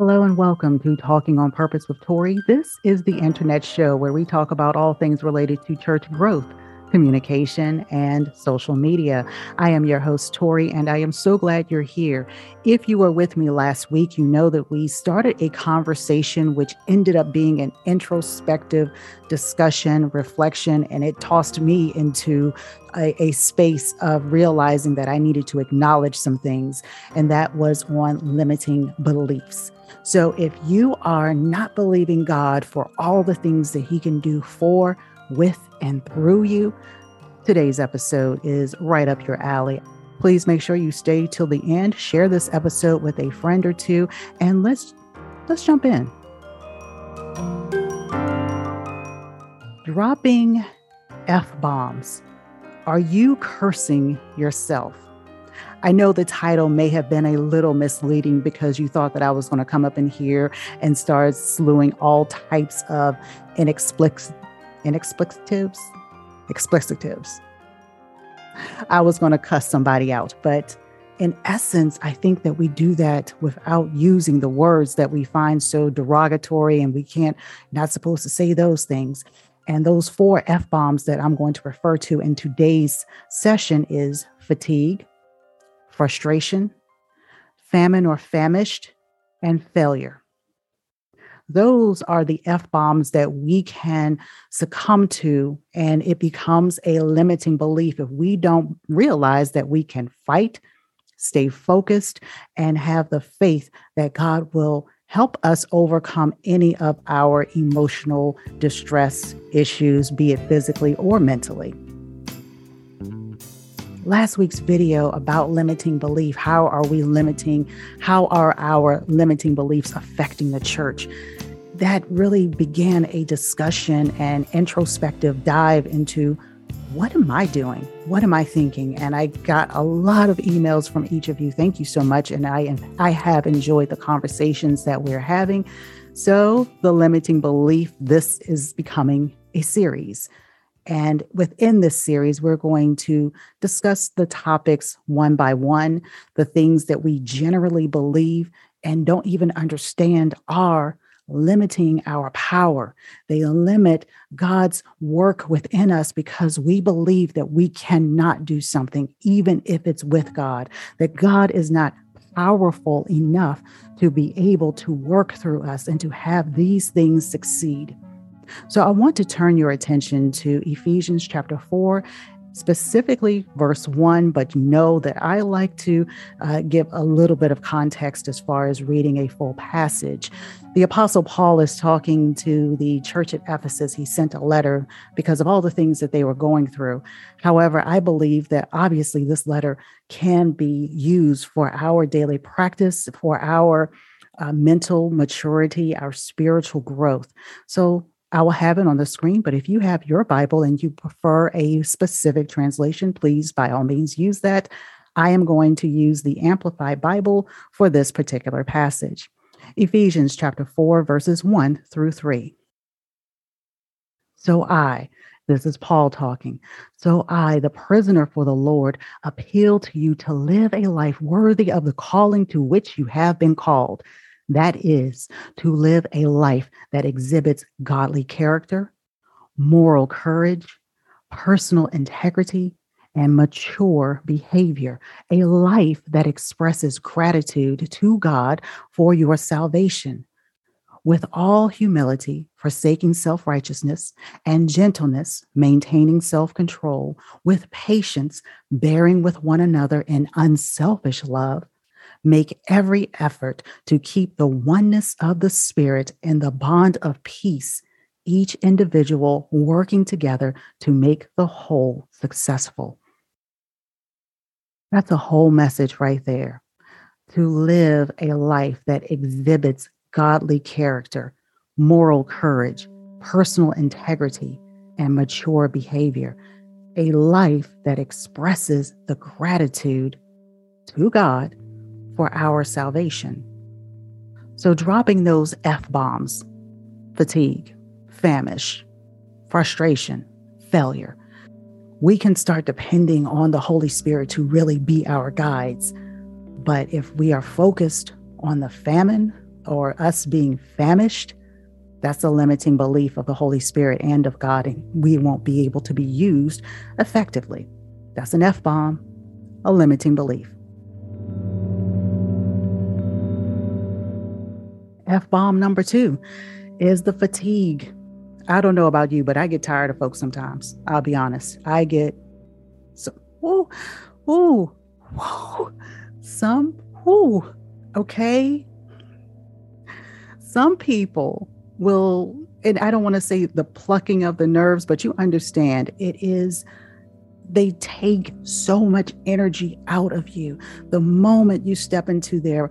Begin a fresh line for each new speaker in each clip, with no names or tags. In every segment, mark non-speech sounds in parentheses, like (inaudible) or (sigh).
Hello and welcome to Talking on Purpose with Tori. This is the internet show where we talk about all things related to church growth communication, and social media. I am your host, Tori, and I am so glad you're here. If you were with me last week, you know that we started a conversation which ended up being an introspective discussion, reflection, and it tossed me into a, a, space of realizing that I needed to acknowledge some things, and that was on limiting beliefs. So, if you are not believing God for all the things that He can do for, with and through you. Today's episode is right up your alley. Please make sure you stay till the end, share this episode with a friend or two, and let's let's jump in. Dropping F bombs. Are you cursing yourself? I know the title may have been a little misleading because you thought that I was going to come up in here and start slewing all types of inexplicable inexplicatives, explicitives. I was going to cuss somebody out, but in essence, I think that we do that without using the words that we find so derogatory and we can't, not supposed to say those things. And those four F bombs that I'm going to refer to in today's session is fatigue, frustration, famine or famished, and failure those are the F bombs that we can succumb to. And it becomes a limiting belief if we don't realize that we can fight, stay focused, and have the faith that God will help us overcome any of our emotional distress issues, be it physically or mentally. Last week's video about limiting belief, how are we limiting, how are our limiting beliefs affecting the church? that really began a discussion and introspective dive into what am I doing? What am I thinking? And I got a lot of emails from each of you. Thank you so much. And I I have enjoyed the conversations that we're having. So, the limiting belief, this is becoming a series. And within this series, we're going to discuss the topics one by one, the things that we generally believe and don't even understand are limiting our power. They limit God's work within us because we believe that we cannot do something, even if it's with God, that God is not powerful enough to be able to work through us and to have these things succeed. So I want to turn your attention to Ephesians chapter 4 specifically verse 1, but know that I like to uh, give a little bit of context as far as reading a full passage. The Apostle Paul is talking to the church at Ephesus. He sent a letter because of all the things that they were going through. However, I believe that obviously this letter can be used for our daily practice, for our uh, mental maturity, our spiritual growth. So I will have it on the screen, but if you have your Bible and you prefer a specific translation, please by all means use that. I am going to use the Amplified Bible for this particular passage. Ephesians chapter 4, verses 1 through 3. So I, this is Paul talking. So I, the prisoner for the Lord, appeal to you to live a life worthy of the calling to which you have been called that is to live a life that exhibits godly character, moral courage, personal integrity, and mature behavior, a life that expresses gratitude to God for your salvation. With all humility, forsaking self righteousness and gentleness, maintaining self control, with patience, bearing with one another in unselfish love, Make every effort to keep the oneness of the Spirit and the bond of peace, each individual working together to make the whole successful. That's a whole message right there. To live a life that exhibits godly character, moral courage, personal integrity, and mature behavior. A life that expresses the gratitude to God for our salvation. So, dropping those F bombs, fatigue, famish, frustration, failure, we can start depending on the Holy Spirit to really be our guides. But if we are focused on the famine or us being famished, that's a limiting belief of the Holy Spirit and of God, and we won't be able to be used effectively. That's an F bomb, a limiting belief. F bomb number two is the fatigue. I don't know about you, but I get tired of folks sometimes. I'll be honest. I get so, ooh, ooh, whoa, some, ooh, okay. Some people will, and I don't want to say the plucking of the nerves, but you understand it is they take so much energy out of you. The moment you step into their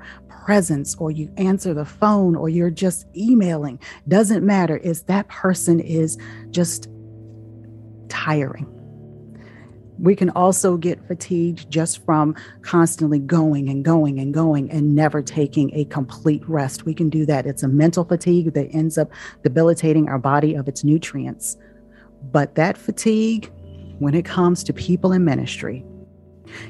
presence or you answer the phone or you're just emailing, doesn't matter, is that person is just tiring. We can also get fatigued just from constantly going and going and going and never taking a complete rest. We can do that. It's a mental fatigue that ends up debilitating our body of its nutrients. But that fatigue, when it comes to people in ministry,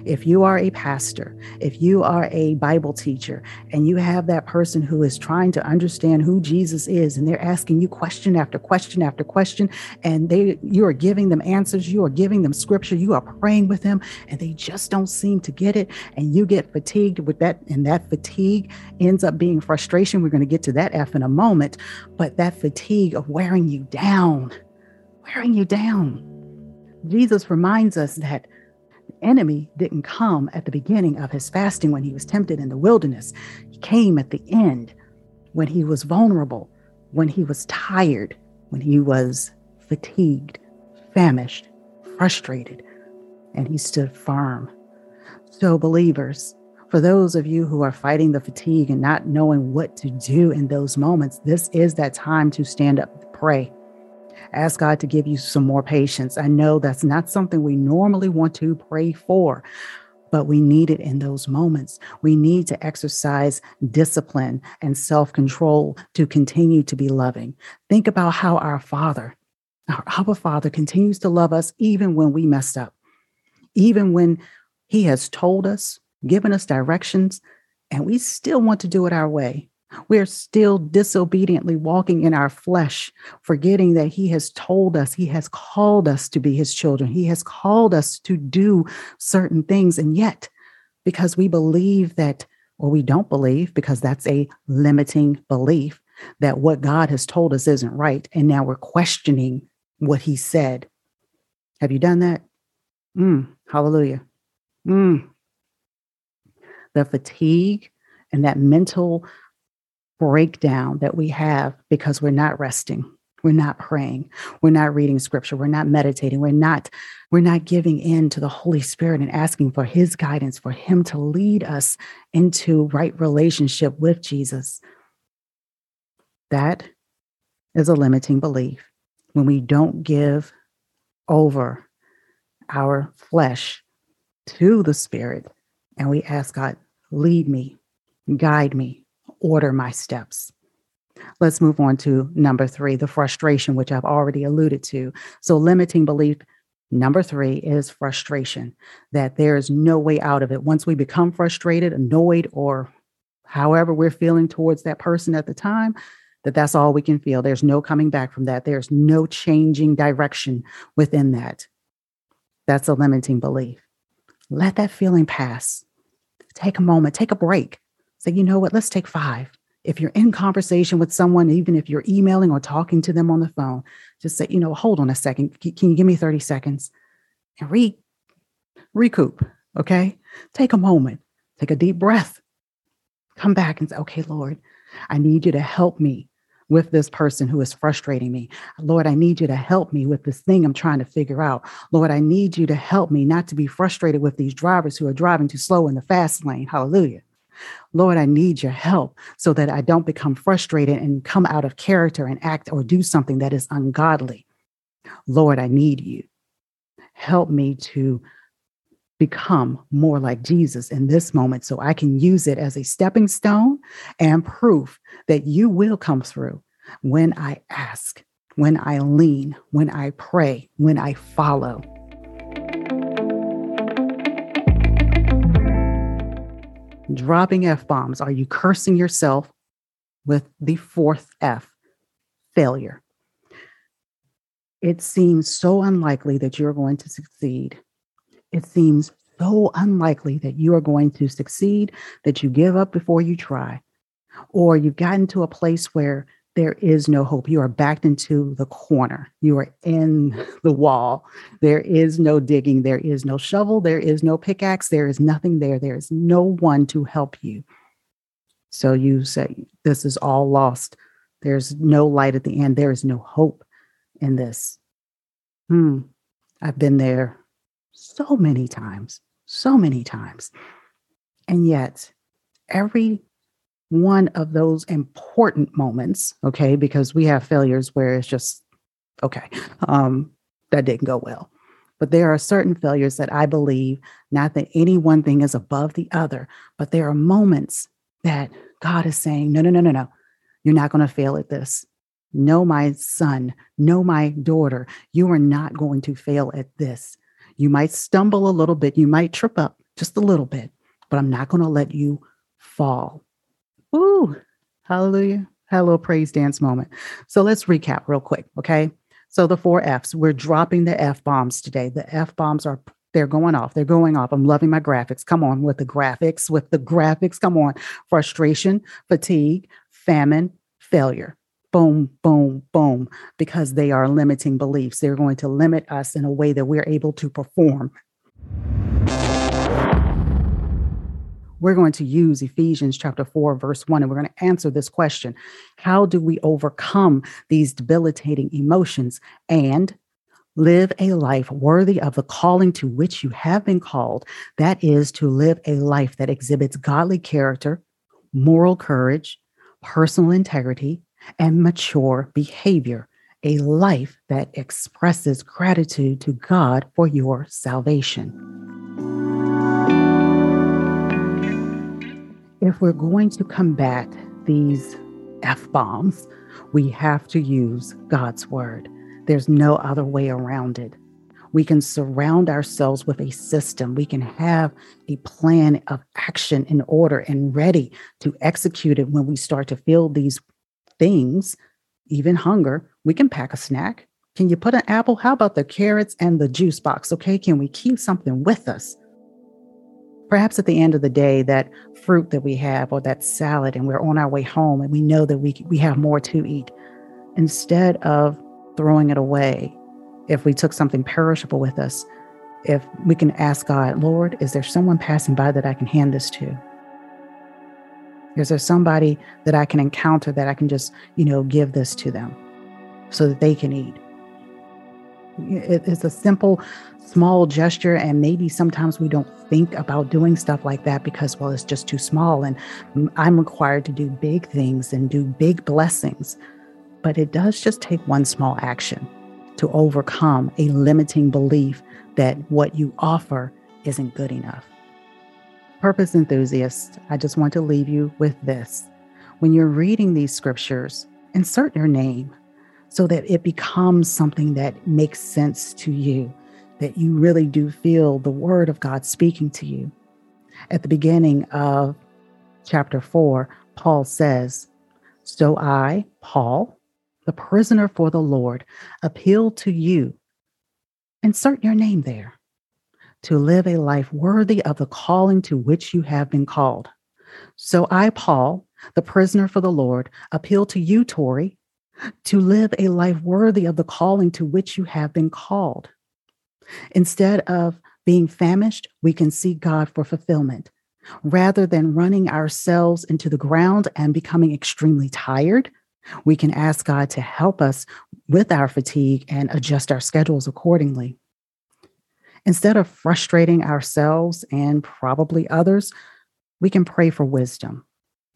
if you are a pastor, if you are a Bible teacher, and you have that person who is trying to understand who Jesus is, and they're asking you question after question after question, and they you are giving them answers, you are giving them scripture, you are praying with them, and they just don't seem to get it, and you get fatigued with that, and that fatigue ends up being frustration. We're going to get to that F in a moment, but that fatigue of wearing you down, wearing you down. Jesus reminds us that enemy didn't come at the beginning of his fasting when he was tempted in the wilderness. He came at the end when he was vulnerable, when he was tired, when he was fatigued, famished, frustrated, and he stood firm. So, believers, for those of you who are fighting the fatigue and not knowing what to do in those moments, this is that time to stand up, pray, Ask God to give you some more patience. I know that's not something we normally want to pray for, but we need it in those moments. We need to exercise discipline and self control to continue to be loving. Think about how our Father, our Abba Father, continues to love us even when we messed up, even when He has told us, given us directions, and we still want to do it our way. We're still disobediently walking in our flesh, forgetting that He has told us, He has called us to be His children. He has called us to do certain things. And yet, because we believe that, or we don't believe, because that's a limiting belief, that what God has told us isn't right. And now we're questioning what He said. Have you done that? Mm, hallelujah. Mm. The fatigue and that mental breakdown that we have because we're not resting we're not praying we're not reading scripture we're not meditating we're not we're not giving in to the holy spirit and asking for his guidance for him to lead us into right relationship with jesus. That is a limiting belief. When we don't give over our flesh to the spirit and we ask god lead me guide me order my steps. Let's move on to number three, the frustration, which I've already alluded to. So, limiting belief Number three is frustration, that there is no way out of it. Once we become frustrated, annoyed, or however we're feeling towards that person at the time, that that's all we can feel. There's no coming back from that. There's no changing direction within that. That's a limiting belief. Let that feeling pass. Take a moment, take a break. Say, you know what, let's take five. If you're in conversation with someone, even if you're emailing or talking to them on the phone, just say, you know, hold on a second. Can you give me 30 seconds and re recoup? Okay. Take a moment, take a deep breath, come back and say, okay, Lord, I need you to help me with this person who is frustrating me. Lord, I need you to help me with this thing I'm trying to figure out. Lord, I need you to help me not to be frustrated with these drivers who are driving too slow in the fast lane. Hallelujah. Lord, I need your help so that I don't become frustrated and come out of character and act or do something that is ungodly. Lord, I need you. Help me to become more like Jesus in this moment so I can use it as a stepping stone and proof that you will come through when I ask, when I lean, when I pray, when I follow. Dropping F bombs? Are you cursing yourself? with the fourth F failure. It seems so unlikely that you're going to succeed. It seems so unlikely that you are going to succeed that you give up before you try, or you've gotten to a place where there is no hope. You are backed into the corner. You are in (laughs) the wall. There is no digging. There is no shovel. There is no pickaxe. There is nothing there. There is no one to help you. So you say, This is all lost. There's no light at the end. There is no hope in this. Hmm. I've been there so many times, so many times. And yet, every one of those important moments, okay, because we have failures where it's just, okay, um, that didn't go well. But there are certain failures that I believe, not that any one thing is above the other, but there are moments that God is saying, no, no, no, no, no, you're not going to fail at this. No, my son, no, my daughter, you are not going to fail at this. You might stumble a little bit, you might trip up just a little bit, but I'm not going to let you fall. Ooh, hallelujah. Hello, praise dance moment. So let's recap real quick, okay? So the four F's, we're dropping the F bombs today. The F bombs are they're going off. They're going off. I'm loving my graphics. Come on with the graphics, with the graphics. Come on. Frustration, fatigue, famine, failure. Boom, boom, boom, because they are limiting beliefs. They're going to limit us in a way that we're able to perform we're going to use Ephesians chapter 4, verse 1, and we're going to answer this question How do we overcome these debilitating emotions and live a life worthy of the calling to which you have been called? That is to live a life that exhibits godly character, moral courage, personal integrity, and mature behavior. A life that expresses gratitude to God for your salvation. If we're going to combat these F bombs, we have to use God's word. There's no other way around it. We can surround ourselves with a system. We can have a plan of action in order and ready to execute it when we start to feel these things, even hunger. We can pack a snack. Can you put an apple? How about the carrots and the juice box? Okay. Can we keep something with us? Perhaps at the end of the day, that fruit that we have or that salad, and we're on our way home and we know that we, we have more to eat, instead of throwing it away, if we took something perishable with us, if we can ask God, Lord, is there someone passing by that I can hand this to? Is there somebody that I can encounter that I can just, you know, give this to them so that they can eat? It's a simple small gesture and maybe sometimes we don't think about doing stuff like that because well it's just too small and i'm required to do big things and do big blessings. But it does just take one small action to overcome a limiting belief that what you offer isn't good enough. Purpose enthusiasts i just want to leave you with this. When you're reading these scriptures insert your name so that it becomes something that makes sense to you that you really do feel the word of God speaking to you. At the beginning of chapter 4, Paul says, So I, Paul, the prisoner for the Lord, appeal to you. Insert your name there to live a life worthy of the calling to which you have been called. So I, Paul, the prisoner for the Lord, appeal to you, Tori, to live a life worthy of the calling to which you have been called. Instead of being famished, we can seek God for fulfillment. Rather than running ourselves into the ground and becoming extremely tired, we can ask God to help us with our fatigue and adjust our schedules accordingly. Instead of frustrating ourselves and probably others, we can pray for wisdom.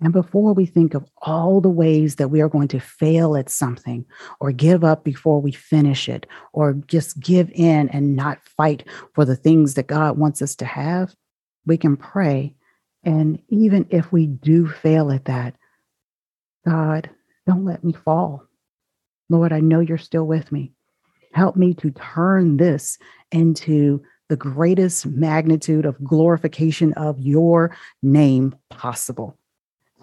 And before we think of all the ways that we are going to fail at something or give up before we finish it or just give in and not fight for the things that God wants us to have, we can pray. And even if we do fail at that, God, don't let me fall. Lord, I know you're still with me. Help me to turn this into the greatest magnitude of glorification of your name possible.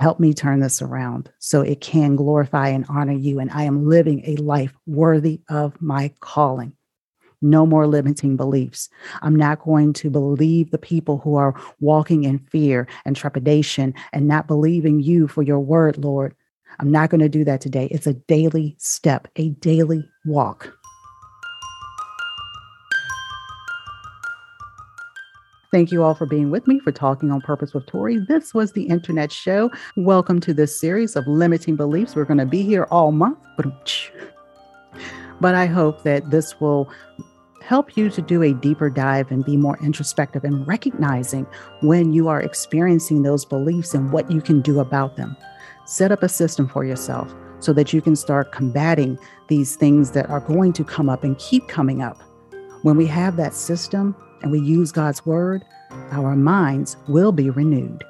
Help me turn this around so it can glorify and honor you. And I am living a life worthy of my calling. No more limiting beliefs. I'm not going to believe the people who are walking in fear and trepidation and not believing you for your word, Lord. I'm not going to do that today. It's a daily step, a daily walk. Thank you all for being with me for Talking on Purpose with Tori. This was the Internet Show. Welcome to this series of limiting beliefs. We're going to be here all month, but I hope that this will help you to do a deeper dive and be more introspective and recognizing when you are experiencing those beliefs and what you can do about them. Set up a system for yourself so that you can start combating these things that are going to come up and keep coming up. When we have that system, and we use God's Word, our minds will be renewed.